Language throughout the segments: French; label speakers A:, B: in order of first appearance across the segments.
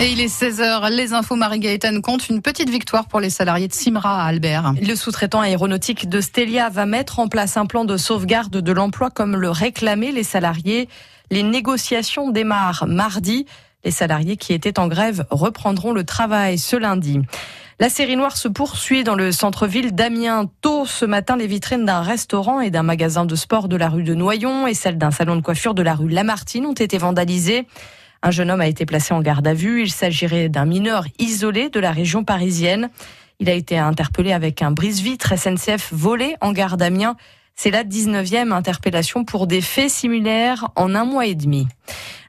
A: Et il est 16h, les infos Marie-Gaëtan compte une petite victoire pour les salariés de Simra à Albert.
B: Le sous-traitant aéronautique de Stelia va mettre en place un plan de sauvegarde de l'emploi comme le réclamaient les salariés. Les négociations démarrent mardi. Les salariés qui étaient en grève reprendront le travail ce lundi. La série noire se poursuit dans le centre-ville d'Amiens. Tôt ce matin, les vitrines d'un restaurant et d'un magasin de sport de la rue de Noyon et celles d'un salon de coiffure de la rue Lamartine ont été vandalisées. Un jeune homme a été placé en garde à vue. Il s'agirait d'un mineur isolé de la région parisienne. Il a été interpellé avec un brise-vitre SNCF volé en gare d'Amiens. C'est la 19e interpellation pour des faits similaires en un mois et demi.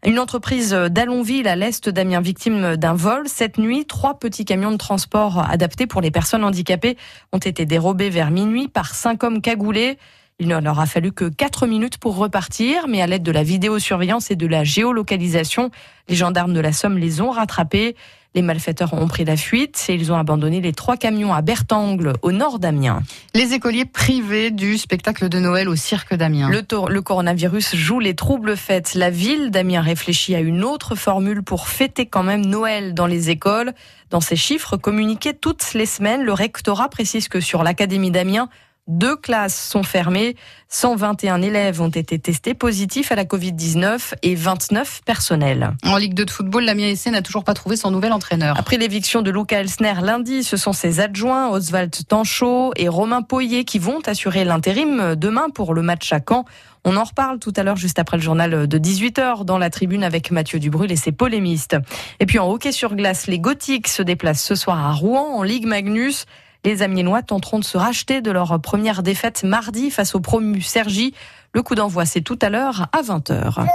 B: Une entreprise d'Allonville à l'est d'Amiens victime d'un vol. Cette nuit, trois petits camions de transport adaptés pour les personnes handicapées ont été dérobés vers minuit par cinq hommes cagoulés. Il ne leur a fallu que 4 minutes pour repartir, mais à l'aide de la vidéosurveillance et de la géolocalisation, les gendarmes de la Somme les ont rattrapés. Les malfaiteurs ont pris la fuite et ils ont abandonné les trois camions à Bertangle, au nord d'Amiens.
A: Les écoliers privés du spectacle de Noël au cirque d'Amiens.
B: Le, le, coronavirus joue les troubles fêtes. La ville d'Amiens réfléchit à une autre formule pour fêter quand même Noël dans les écoles. Dans ces chiffres communiqués toutes les semaines, le rectorat précise que sur l'Académie d'Amiens, deux classes sont fermées. 121 élèves ont été testés positifs à la Covid-19 et 29 personnels.
A: En Ligue 2 de football, la SC n'a toujours pas trouvé son nouvel entraîneur.
B: Après l'éviction de Luca Elsner lundi, ce sont ses adjoints Oswald Tanchot et Romain Poyer qui vont assurer l'intérim demain pour le match à Caen. On en reparle tout à l'heure, juste après le journal de 18h, dans la tribune avec Mathieu Dubrul et ses polémistes. Et puis en hockey sur glace, les Gothiques se déplacent ce soir à Rouen en Ligue Magnus. Les Amiénois tenteront de se racheter de leur première défaite mardi face au promu Sergi. Le coup d'envoi, c'est tout à l'heure à 20h.